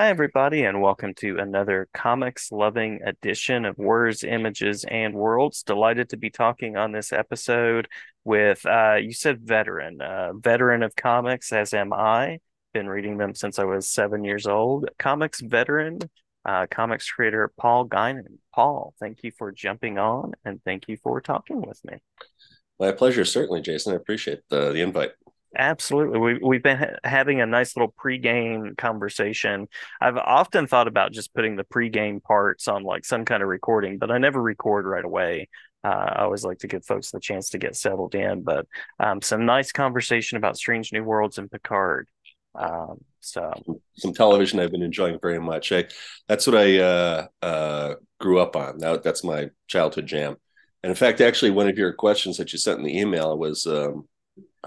Hi, everybody, and welcome to another comics loving edition of Words, Images, and Worlds. Delighted to be talking on this episode with, uh, you said veteran, uh, veteran of comics, as am I. Been reading them since I was seven years old. Comics veteran, uh, comics creator Paul Guinan. Paul, thank you for jumping on and thank you for talking with me. My pleasure, certainly, Jason. I appreciate the, the invite. Absolutely. We, we've been ha- having a nice little pregame conversation. I've often thought about just putting the pregame parts on like some kind of recording, but I never record right away. Uh, I always like to give folks the chance to get settled in, but um, some nice conversation about Strange New Worlds and Picard. Um, so some television I've been enjoying very much. I, that's what I uh, uh, grew up on. That, that's my childhood jam. And in fact, actually, one of your questions that you sent in the email was um,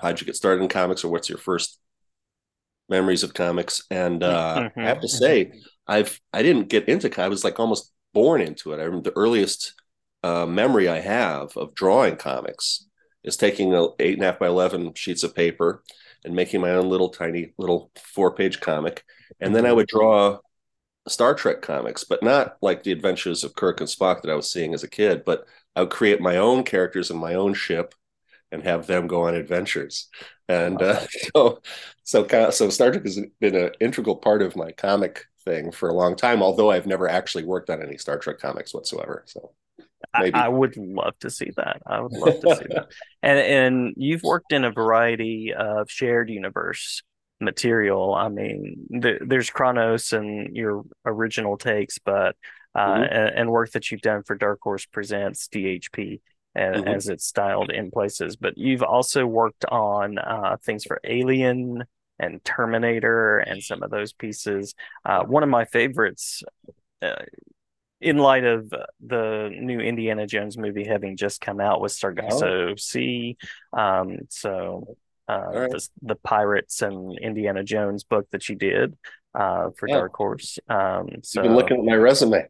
how'd you get started in comics or what's your first memories of comics? And uh, mm-hmm. i have to say i've i didn't get into i was like almost born into it. I remember the earliest uh, memory i have of drawing comics is taking a eight and a half by 11 sheets of paper and making my own little tiny little four page comic. And then i would draw star trek comics but not like the adventures of kirk and spock that i was seeing as a kid but i would create my own characters in my own ship and have them go on adventures. And uh, so, so, so Star Trek has been an integral part of my comic thing for a long time. Although I've never actually worked on any Star Trek comics whatsoever. So, maybe. I, I would love to see that. I would love to see that. And and you've worked in a variety of shared universe material. I mean, th- there's Chronos and your original takes, but uh, mm-hmm. and, and, work that you've done for Dark Horse Presents DHP mm-hmm. as it's styled in places. But you've also worked on uh, things for Alien and Terminator and some of those pieces. Uh, one of my favorites, uh, in light of the new Indiana Jones movie having just come out, was Sargasso oh. Sea. Um, so uh, right. the, the Pirates and Indiana Jones book that you did uh, for yeah. Dark Horse. Um, so You've been looking at my resume.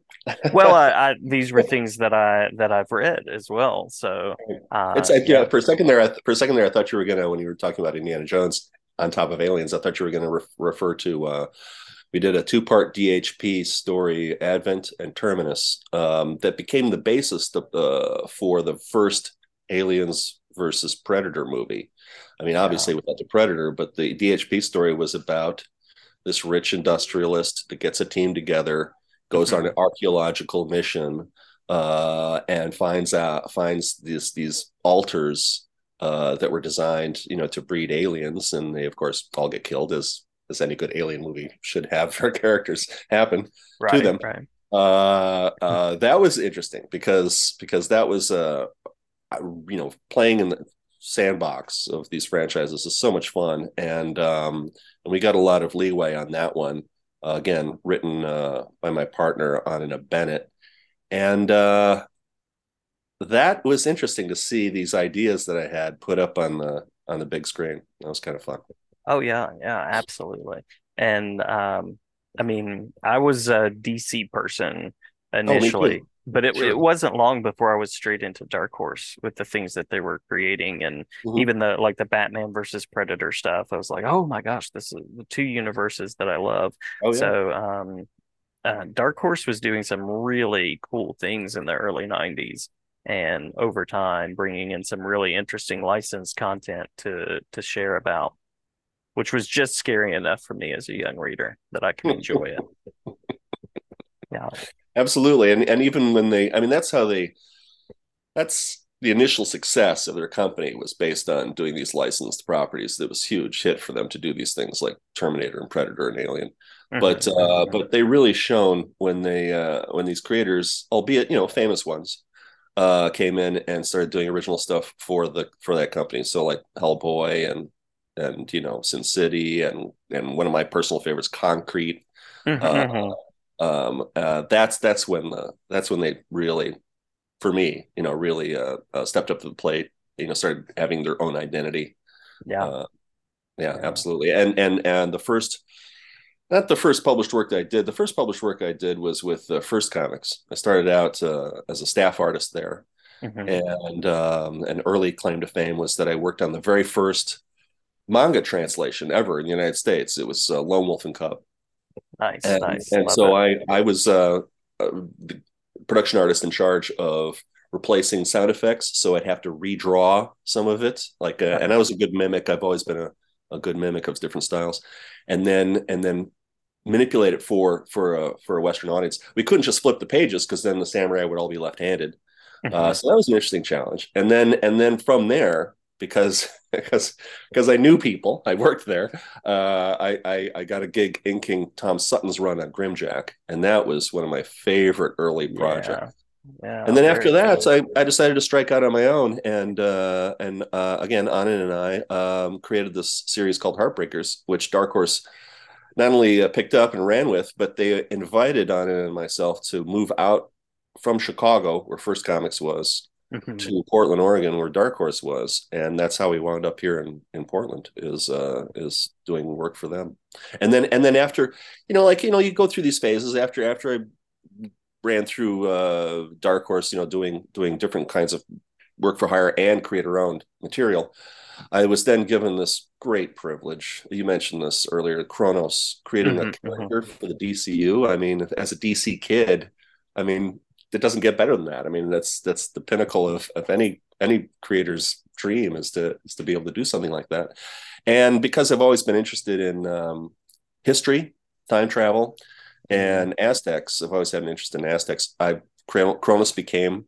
well, I, I, these were things that I that I've read as well. So uh, it's yeah. yeah. For a second there, I, for a second there, I thought you were gonna when you were talking about Indiana Jones on top of Aliens. I thought you were gonna re- refer to. Uh, we did a two-part DHP story, Advent and Terminus, um, that became the basis to, uh, for the first Aliens versus Predator movie. I mean, obviously without the Predator, but the DHP story was about this rich industrialist that gets a team together, goes mm-hmm. on an archaeological mission, uh, and finds out finds these these altars uh, that were designed, you know, to breed aliens, and they of course all get killed as as any good alien movie should have for characters happen right, to them. Right. Uh, uh, that was interesting because because that was uh, you know playing in the sandbox of these franchises is so much fun, and um, and we got a lot of leeway on that one. Uh, again, written uh, by my partner Anina Bennett, and uh, that was interesting to see these ideas that I had put up on the on the big screen. That was kind of fun. Oh yeah, yeah, absolutely. And um, I mean, I was a DC person oh, initially. Oh, but it, sure. it wasn't long before I was straight into Dark Horse with the things that they were creating, and mm-hmm. even the like the Batman versus Predator stuff. I was like, oh my gosh, this is the two universes that I love. Oh, yeah. So, um, uh, Dark Horse was doing some really cool things in the early '90s, and over time, bringing in some really interesting licensed content to to share about, which was just scary enough for me as a young reader that I can enjoy it. Yeah absolutely. And and even when they i mean that's how they that's the initial success of their company was based on doing these licensed properties. That was huge hit for them to do these things like terminator and predator and alien. Mm-hmm. but uh but they really shone when they uh when these creators albeit you know famous ones uh came in and started doing original stuff for the for that company. So like hellboy and and you know sin city and and one of my personal favorites concrete. Mm-hmm. Um, uh, that's that's when the that's when they really, for me, you know, really uh, uh, stepped up to the plate. You know, started having their own identity. Yeah. Uh, yeah, yeah, absolutely. And and and the first, not the first published work that I did. The first published work I did was with uh, First Comics. I started out uh, as a staff artist there, mm-hmm. and um, an early claim to fame was that I worked on the very first manga translation ever in the United States. It was uh, Lone Wolf and Cub, Nice, and, nice. And Love so it. I I was uh, uh, the production artist in charge of replacing sound effects, so I'd have to redraw some of it. Like, uh, and I was a good mimic. I've always been a, a good mimic of different styles, and then and then manipulate it for for a for a Western audience. We couldn't just flip the pages because then the samurai would all be left-handed. Uh, so that was an interesting challenge. And then and then from there, because because because I knew people, I worked there. Uh, I, I, I got a gig inking Tom Sutton's run on Grimjack, and that was one of my favorite early projects. Yeah. yeah and then after that, cool. I, I decided to strike out on my own, and uh, and uh, again, Anina and I um, created this series called Heartbreakers, which Dark Horse not only uh, picked up and ran with, but they invited Anina and myself to move out from Chicago, where First Comics was, Mhm. to Portland, Oregon, where Dark Horse was, and that's how we wound up here in in Portland. Is uh, is doing work for them, and then and then after, you know, like you know, you go through these phases. After after I ran through uh, Dark Horse, you know, doing doing different kinds of work for hire and creator owned material. I was then given this great privilege. You mentioned this earlier, Chronos, creating Mhm, a mhm. character for the DCU. I mean, as a DC kid, I mean, it doesn't get better than that. I mean, that's that's the pinnacle of of any any creator's dream is to is to be able to do something like that. And because I've always been interested in um, history, time travel, and Aztecs, I've always had an interest in Aztecs. I Chronos became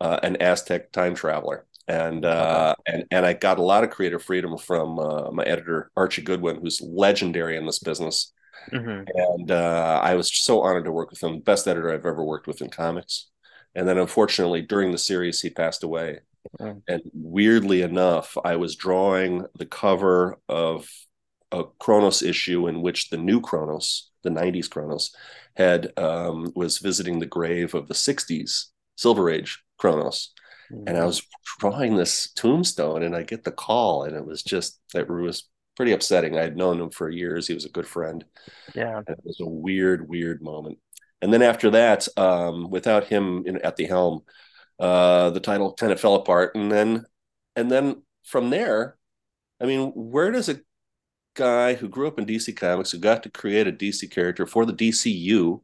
uh, an Aztec time traveler. And uh, and and I got a lot of creative freedom from uh, my editor Archie Goodwin, who's legendary in this business Mhm. and uh, I was so honored to work with him. Best editor I've ever worked with in comics. And then, unfortunately, during the series, he passed away. Mm. And weirdly enough, I was drawing the cover of a Chronos issue in which the new Chronos, the '90s Chronos, had um, was visiting the grave of the '60s Silver Age Chronos. And I was drawing this tombstone, and I get the call, and it was just it was pretty upsetting. I had known him for years; he was a good friend. yeah. And it was a weird, weird moment. And then after that, um, without him in, at the helm, uh, the title kind of fell apart. And then, and then from there, I mean, where does a guy who grew up in DC Comics, who got to create a DC character for the DCU,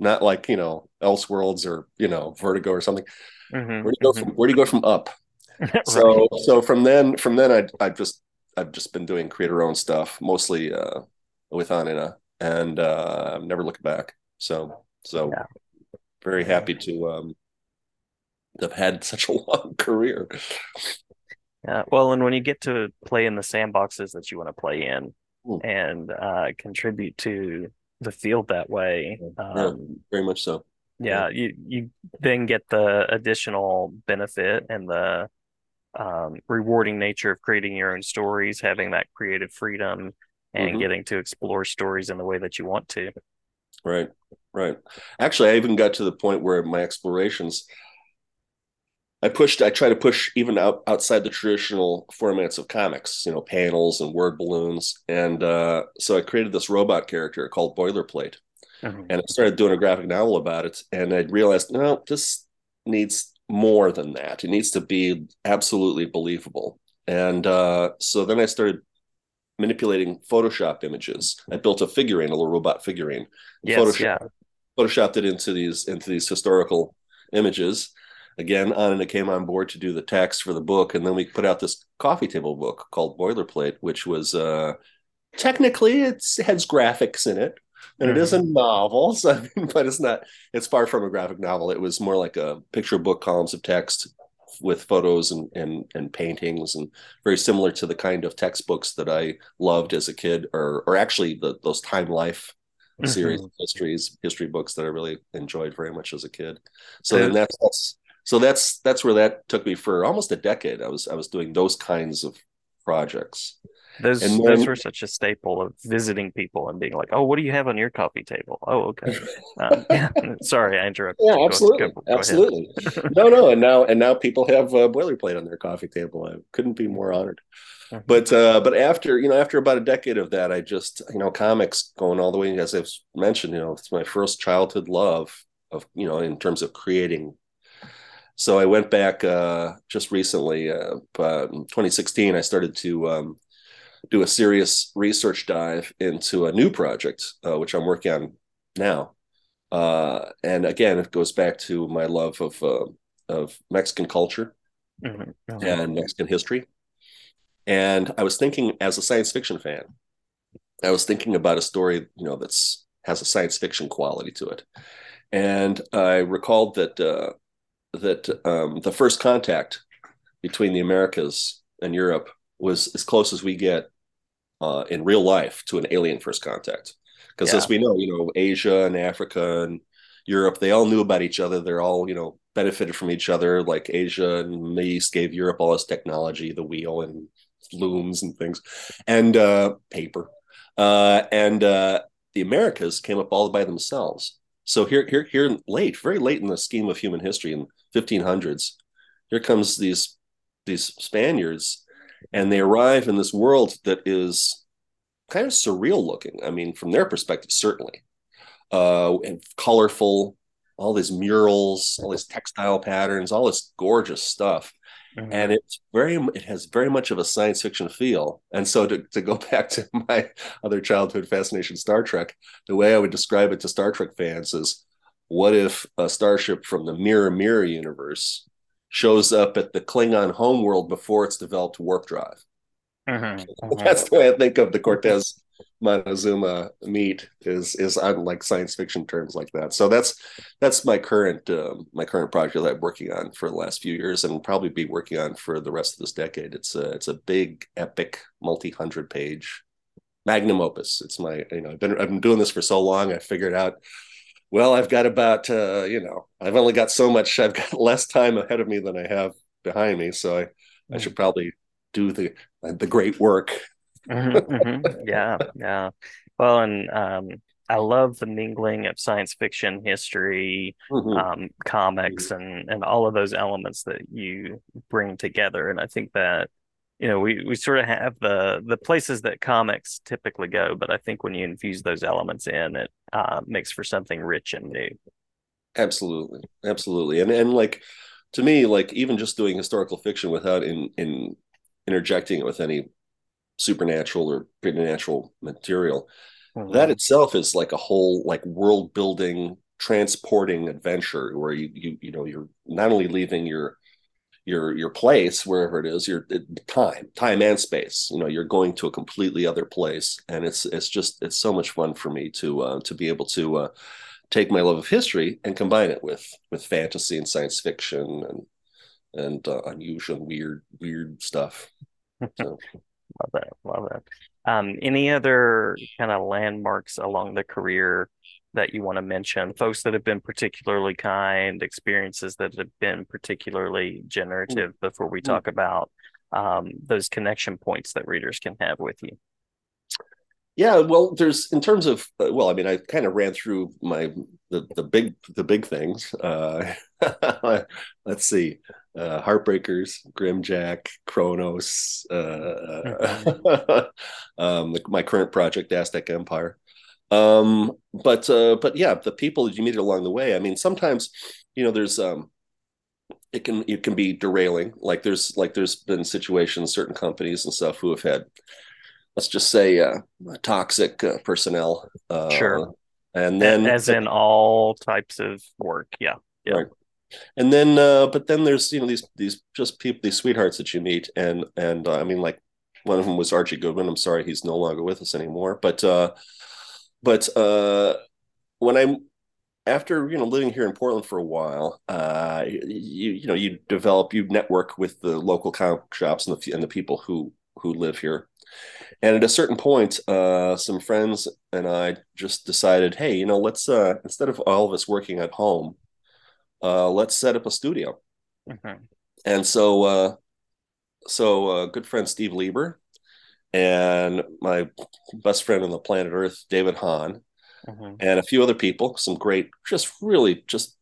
not like you know Elseworlds or you know Vertigo or something, Mhm, where do you go mhm. from where do you go from up? Right. So so from then from then I I just I've just been doing creator own stuff mostly uh, with Anina and uh, I've never looked back. So so Yeah. very happy to um have had such a long career. Yeah. Well, and when you get to play in the sandboxes that you want to play in Hmm. and uh, contribute to the field that way, Yeah, um, very much so. yeah, you you then get the additional benefit and the um, rewarding nature of creating your own stories, having that creative freedom, and Mhm. getting to explore stories in the way that you want to. Right. Right. Actually, I even got to the point where my explorations I pushed I try to push even out outside the traditional formats of comics, you know, panels and word balloons. And uh, so I created this robot character called Boilerplate. Mhm. and I started doing a graphic novel about it, and I realized no, this needs more than that. It needs to be absolutely believable. And uh, so then I started manipulating Photoshop images. I built a figurine, a little robot figurine. Yes, Photoshop, yeah. photoshopped it into these into these historical images. Again, Anina came on board to do the text for the book, and then we put out this coffee table book called Boilerplate, which was uh, technically it's, it has graphics in it, and it is a novel, so, but it's not. It's far from a graphic novel. It was more like a picture book, columns of text with photos and and and paintings, and very similar to the kind of textbooks that I loved as a kid, or or actually the those Time Life series Mhm. of histories, history books that I really enjoyed very much as a kid. So that's that's so that's that's where that took me for almost a decade. I was I was doing those kinds of projects. Those And those were such a staple of visiting people and being like, "Oh, what do you have on your coffee table?" Oh, okay. Um, yeah. Sorry, I interrupted. Yeah, Go- absolutely, go- go absolutely. no, no, and now and now people have a boilerplate on their coffee table. I couldn't be more honored. Mhm. But uh, but after you know after about a decade of that, I just you know comics going all the way as I've mentioned. You know, it's my first childhood love of you know in terms of creating. So I went back uh, just recently, uh, uh, 2016. I started to um, do a serious research dive into a new project, uh, which I'm working on now. Uh, and again, it goes back to my love of uh, of Mexican culture mm-hmm. And Mexican history. And I was thinking, as a science fiction fan, I was thinking about a story, you know, that's has a science fiction quality to it. And I recalled that uh, that um, the first contact between the Americas and Europe was as close as we get uh, in real life to an alien first contact. Because yeah. as we know, you know, Asia and Africa and Europe, they all knew about each other. They're all, you know, benefited from each other. Like Asia and the East gave Europe all this technology, the wheel and looms and things, and uh, paper. Uh, and uh, the Americas came up all by themselves. So here, here, here, late, very late in the scheme of human history in 1500s, here comes these these Spaniards, and they arrive in this world that is kind of surreal looking. I mean, from their perspective, certainly, uh, and colorful, all these murals, all these textile patterns, all this gorgeous stuff. Mm-hmm. And it's very, it has very much of a science fiction feel. And so to, to go back to my other childhood fascination, Star Trek, the way I would describe it to Star Trek fans is what if a starship from the Mirror Mirror universe shows up at the Klingon homeworld before it's developed warp drive? Mm-hmm. That's the way I think of the Cortez Montezuma meet is is on like science fiction terms like that. So that's that's my current um, my current project that I'm working on for the last few years and probably be working on for the rest of this decade. It's a it's a big epic multi hundred page magnum opus. It's my you know I've been I've been doing this for so long. I figured out well I've got about uh, you know I've only got so much I've got less time ahead of me than I have behind me. So I I hmm. should probably do the the great work mm-hmm, mm-hmm. Yeah, yeah. Well, and um, I love the mingling of science fiction, history, mm-hmm. um, comics, and and all of those elements that you bring together. And I think that you know we we sort of have the the places that comics typically go, but I think when you infuse those elements in, it uh, makes for something rich and new. Absolutely, absolutely, and and like to me, like even just doing historical fiction without in in interjecting it with any supernatural or preternatural material mm-hmm. that itself is like a whole like world building transporting adventure where you you you know you're not only leaving your your your place wherever it is your time time and space you know you're going to a completely other place and it's it's just it's so much fun for me to uh, to be able to uh, take my love of history and combine it with with fantasy and science fiction and and uh, unusual weird weird stuff so Love that. Love that. Um, any other kind of landmarks along the career that you want to mention? Folks that have been particularly kind, experiences that have been particularly generative mm. before we talk mm. about um, those connection points that readers can have with you. Yeah, well, there's in terms of uh, well, I mean, I kind of ran through my the the big the big things. Uh, let's see, uh, Heartbreakers, Grimjack, Chronos, uh, mm-hmm. um, my current project, Aztec Empire. Um, but uh, but yeah, the people that you meet along the way. I mean, sometimes you know, there's um, it can it can be derailing. Like there's like there's been situations, certain companies and stuff who have had, let's just say, uh, toxic uh, personnel. Uh, sure. And then, as in all types of work, yeah, yeah. Right and then uh, but then there's you know these these just people these sweethearts that you meet and and uh, i mean like one of them was archie goodwin i'm sorry he's no longer with us anymore but uh but uh when i'm after you know living here in portland for a while uh you you know you develop you network with the local comic shops and the and the people who who live here and at a certain point uh some friends and i just decided hey you know let's uh instead of all of us working at home uh, let's set up a studio. Mm-hmm. And so, uh, so uh, good friend Steve Lieber and my best friend on the planet Earth, David Hahn, mm-hmm. and a few other people, some great, just really just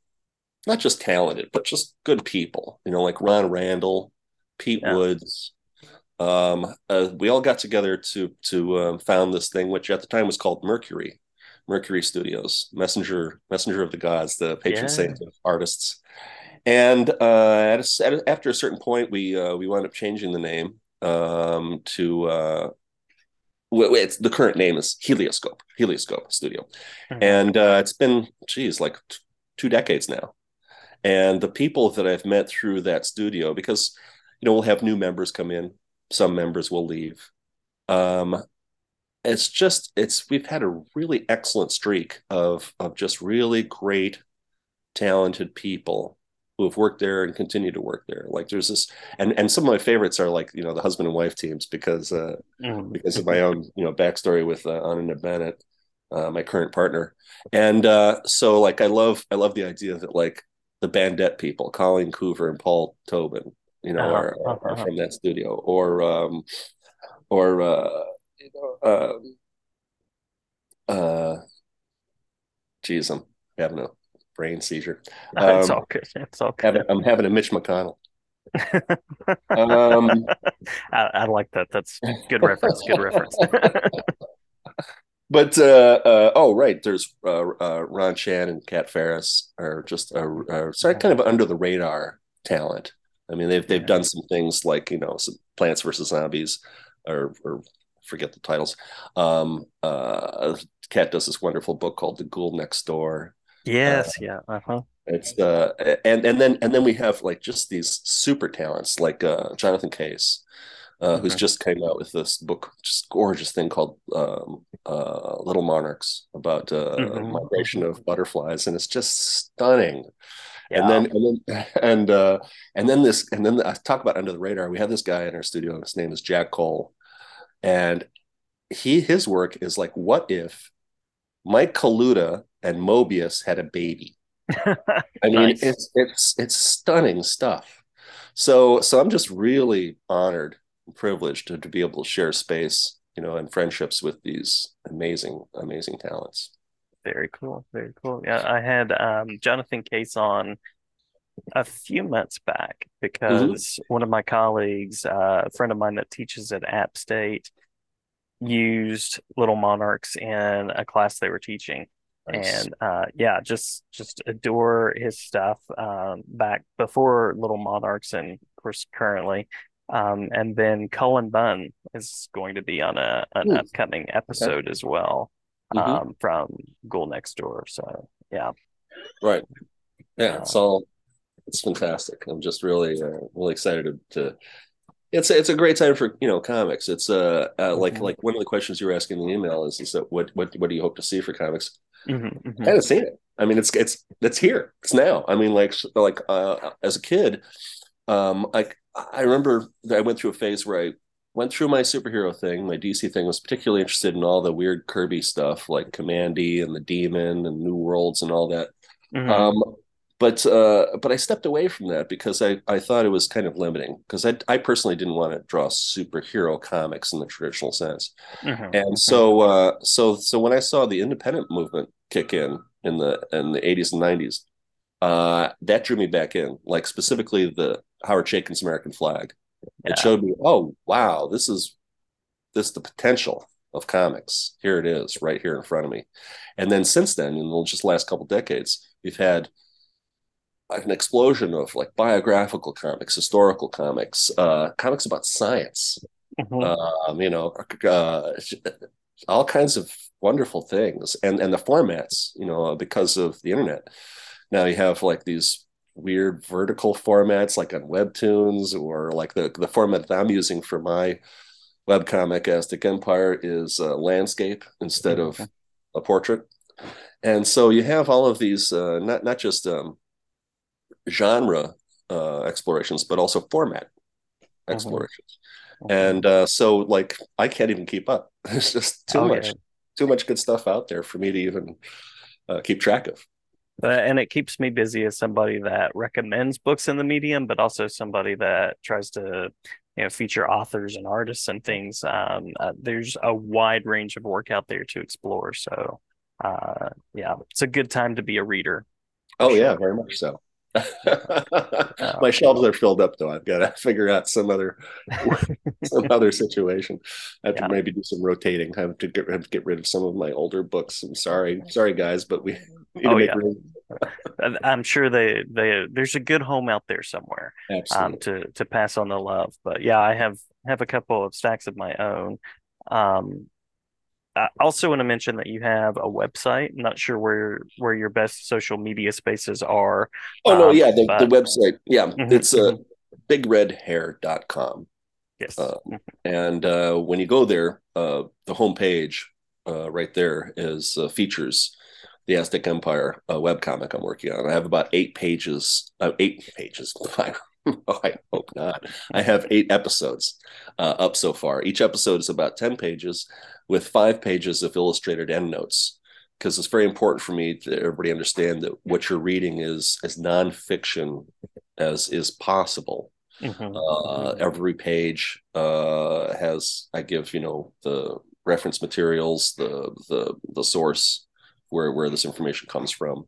not just talented, but just good people, you know, like Ron Randall, Pete yeah. Woods. Um, uh, we all got together to to um, found this thing, which at the time was called Mercury, Mercury Studios, messenger messenger of the gods, the patron yeah. saint of artists. And uh, at a, at a, after a certain point, we uh, we wound up changing the name um, to uh, it's the current name is Helioscope, Helioscope Studio, mm-hmm. and uh, it's been geez like t- two decades now. And the people that I've met through that studio, because you know we'll have new members come in, some members will leave. Um, it's just it's we've had a really excellent streak of of just really great, talented people who have worked there and continue to work there. Like there's this, and and some of my favorites are like you know the husband and wife teams because uh, mm. because of my own you know backstory with uh, Anina Bennett, uh, my current partner, and uh, so like I love I love the idea that like the Bandette people, Colleen Coover and Paul Tobin, you know, uh-huh. are, are, uh-huh. from that studio, or um, or uh, you know, uh, uh, geez, I'm having a brain seizure. Um, it's all good. It's all good. Having, I'm having a Mitch McConnell. um, I, I, like that. That's good reference. Good reference. but uh, uh, oh, right. There's uh, uh Ron Chan and Cat Farris are just uh, sorry, kind of under the radar talent. I mean, they've they've yeah. done some things like you know, some Plants versus Zombies, or, or forget the titles. Um, uh, Kat does this wonderful book called The Ghoul Next Door, Yes, uh, yeah. Uh-huh. It's uh and and then and then we have like just these super talents like uh Jonathan Case, uh, mm-hmm. who's just came out with this book, just gorgeous thing called um, uh, Little Monarchs about uh, mm-hmm. migration of butterflies, and it's just stunning. Yeah. And then and then and uh, and then this and then the, I talk about under the radar. We have this guy in our studio. His name is Jack Cole, and he his work is like, what if Mike Kaluta and Mobius had a baby. I mean, nice. it's it's it's stunning stuff. So so I'm just really honored and privileged to, to be able to share space, you know, and friendships with these amazing, amazing talents. Very cool. Very cool. Yeah, I had um, Jonathan Case on a few months back because mm-hmm. one of my colleagues, uh, a friend of mine that teaches at App State, used Little Monarchs in a class they were teaching. Nice. And uh, yeah, just just adore his stuff. Um, back before Little Monarchs, and of course currently. Um, and then Cullen Bunn is going to be on a an Ooh. upcoming episode okay. as well mm-hmm. um, from Ghoul Next Door. So yeah, right. Yeah, it's all it's fantastic. I'm just really uh, really excited to, to it's it's a great time for you know comics. It's uh, uh like mm-hmm. like one of the questions you were asking in the email is is that what what what do you hope to see for comics? Mm-hmm, mm-hmm. I haven't seen it. I mean, it's it's it's here. It's now. I mean, like like uh, as a kid, um, I I remember I went through a phase where I went through my superhero thing, my DC thing. Was particularly interested in all the weird Kirby stuff, like Kamandi and the Demon and New Worlds and all that. Mm-hmm. Um, but uh, but I stepped away from that because I, I thought it was kind of limiting because I, I personally didn't want to draw superhero comics in the traditional sense, mm-hmm. and so uh, so so when I saw the independent movement kick in in the in the eighties and nineties, uh, that drew me back in. Like specifically the Howard Chaykin's American Flagg. Yeah. It showed me, oh wow, this is this the potential of comics. Here it is, right here in front of me. And then since then, in the just last couple decades, we've had an explosion of like biographical comics, historical comics, uh, comics about science, mm-hmm. um, you know, uh, all kinds of wonderful things, and and the formats, you know, because of the internet. Now you have like these weird vertical formats, like on Webtoons, or like the the format that I'm using for my webcomic Aztec Empire is a landscape instead of a portrait. And so you have all of these, uh, not not just um, genre uh, explorations, but also format mm-hmm. explorations. Mm-hmm. And uh, so, like, I can't even keep up. There's just too oh, much, yeah. too much good stuff out there for me to even uh, keep track of. and it keeps me busy as somebody that recommends books in the medium, but also somebody that tries to, you know, feature authors and artists and things. Um, uh, there's a wide range of work out there to explore. So, uh, yeah, it's a good time to be a reader. Oh sure. yeah, very much so. My shelves are filled up though. I've got to figure out some other some other situation. I have yeah. to maybe do some rotating. I have to get have to get rid of some of my older books. I'm sorry, sorry guys, but we need oh, to make yeah. room. I'm sure they they there's a good home out there somewhere um, to to pass on the love. But yeah, I have have a couple of stacks of my own. Um, I also want to mention that you have a website. I'm not sure where where your best social media spaces are. Oh no, um, yeah, the, but... the, website. Yeah, mm-hmm, it's uh, mm-hmm. bigredhair.com. Yes. Uh, mm-hmm. and uh, when you go there, uh, the homepage uh, right there is uh, features the Aztec Empire uh, webcomic I'm working on. I have about eight pages, uh, eight pages. oh, I hope not. I have eight episodes uh, up so far. Each episode is about 10 pages with five pages of illustrated endnotes because it's very important for me to everybody understand that what you're reading is as nonfiction as is possible. Mm-hmm. Uh, every page uh, has I give you know the reference materials, the the the source where where this information comes from,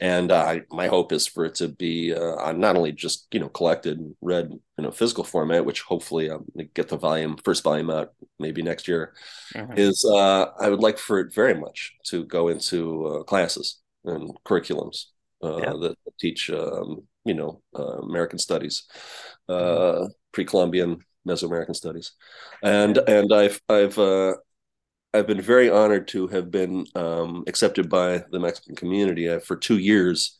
and uh, my hope is for it to be uh, not only just you know collected and read in a physical format, which hopefully I'll get the volume first volume out maybe next year. Mm-hmm. Is uh, I would like for it very much to go into uh, classes and curriculums uh, yeah. that teach um, you know uh, American studies, mm-hmm. pre-Columbian Mesoamerican studies, and and I've I've I've been very honored to have been um, accepted by the Mexican community. For two years,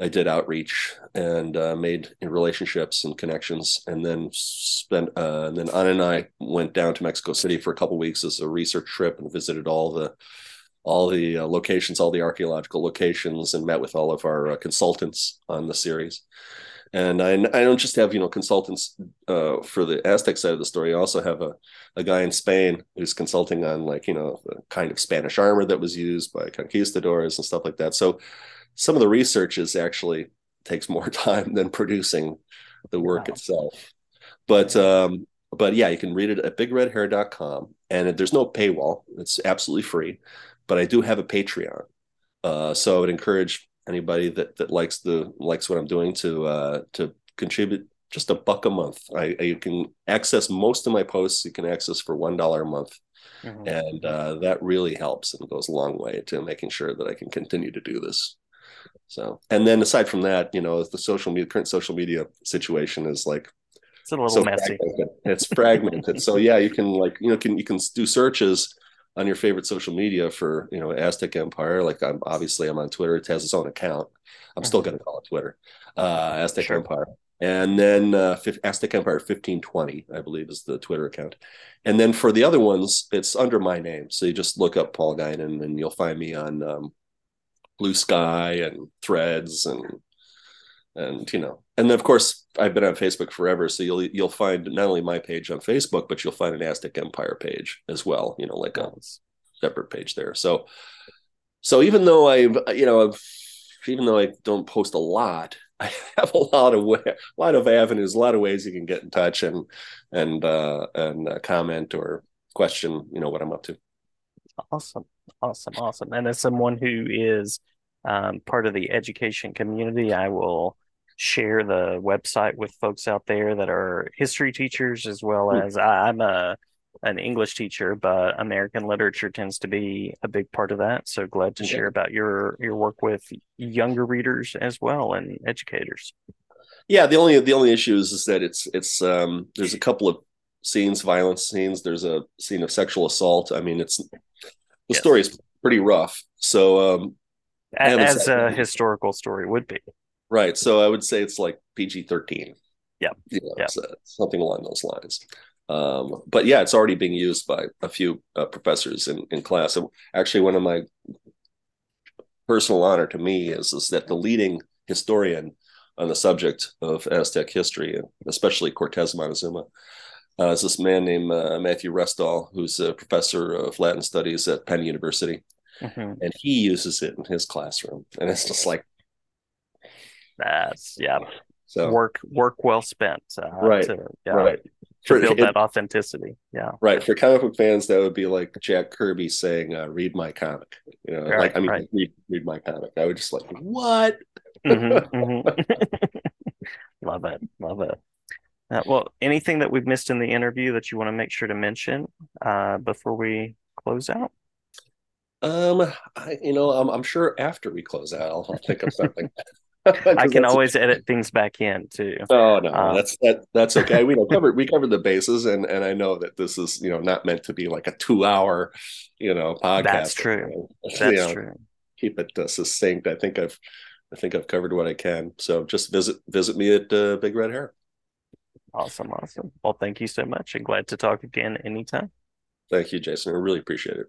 I did outreach and uh, made relationships and connections, and then spent. Uh, and then Anina and I went down to Mexico City for a couple weeks as a research trip and visited all the all the uh, locations, all the archaeological locations, and met with all of our uh, consultants on the series and I, I don't just have you know consultants uh, for the Aztec side of the story. I also have a, a guy in Spain who's consulting on like you know the kind of Spanish armor that was used by conquistadors and stuff like that. So some of the research is actually takes more time than producing the work wow. itself. But um, but yeah, you can read it at bigredhair.com and there's no paywall. It's absolutely free. But I do have a Patreon. Uh, so I would encourage anybody that that likes the likes what I'm doing to uh, to contribute just a buck a month. I, I, you can access most of my posts. You can access for one dollar a month, mm-hmm. and uh, that really helps and goes a long way to making sure that I can continue to do this. So, and then aside from that, you know, the social media current social media situation is like it's a little so messy. Fragmented. It's fragmented. so yeah, you can like you know can you can do searches on your favorite social media for you know Aztec Empire. Like I'm obviously I'm on Twitter. It has its own account. I'm still mm-hmm. going to call it Twitter. Uh, Aztec sure. Empire. And then uh, Aztec Empire 1520, I believe, is the Twitter account. And then for the other ones, it's under my name. So you just look up Paul Guinan and you'll find me on um, Blue Sky and Threads and and you know and then of course i've been on facebook forever so you'll you'll find not only my page on facebook but you'll find an aztec empire page as well you know like a separate page there. So so even though I've you know even though i don't post a lot i have a lot of way, a lot of avenues a lot of ways you can get in touch and and uh and uh, comment or question you know what i'm up to. Awesome. Awesome. Awesome. And as someone who is um, part of the education community i will share the website with folks out there that are history teachers as well hmm. as I, I'm a an English teacher, but American literature tends to be a big part of that. So glad to share about your your work with younger readers as well and educators. Yeah, the only the only issue is, is that it's it's um there's a couple of scenes, violence scenes. There's a scene of sexual assault. I mean, it's the yes. story is pretty rough. So um as, as a historical story would be. Right. So I would say it's like PG 13. Yeah. You know, yeah. So something along those lines. Um, but yeah, it's already being used by a few uh, professors in, in class. And actually, one of my personal honor to me is, is that the leading historian on the subject of Aztec history, and especially Cortez Montezuma, uh, is this man named uh, Matthew Restall, who's a professor of Latin studies at Penn University. Mm-hmm. And he uses it in his classroom. And it's just like, that's yeah. So work work well spent. Uh, right. To, yeah, right. For, build it, that authenticity. Yeah. Right. For comic book fans, that would be like Jack Kirby saying, uh, "Read my comic." You know, right, like I mean, right. read read my comic. I would just like what. Mm-hmm, mm-hmm. love it. Love it. Uh, well, anything that we've missed in the interview that you want to make sure to mention uh, before we close out? Um, I, you know, I'm, I'm sure after we close out, I'll, I'll think of something. I can always edit things back in too. Oh no, um, that's that that's okay. We covered we covered the bases, and and I know that this is you know not meant to be like a two hour you know podcast. That's true. That's you know, true. Keep it uh, succinct. I think I've I think I've covered what I can. So just visit visit me at uh, Big Red Hair. Awesome, awesome. Well, thank you so much, and glad to talk again anytime. Thank you, Jason. I really appreciate it.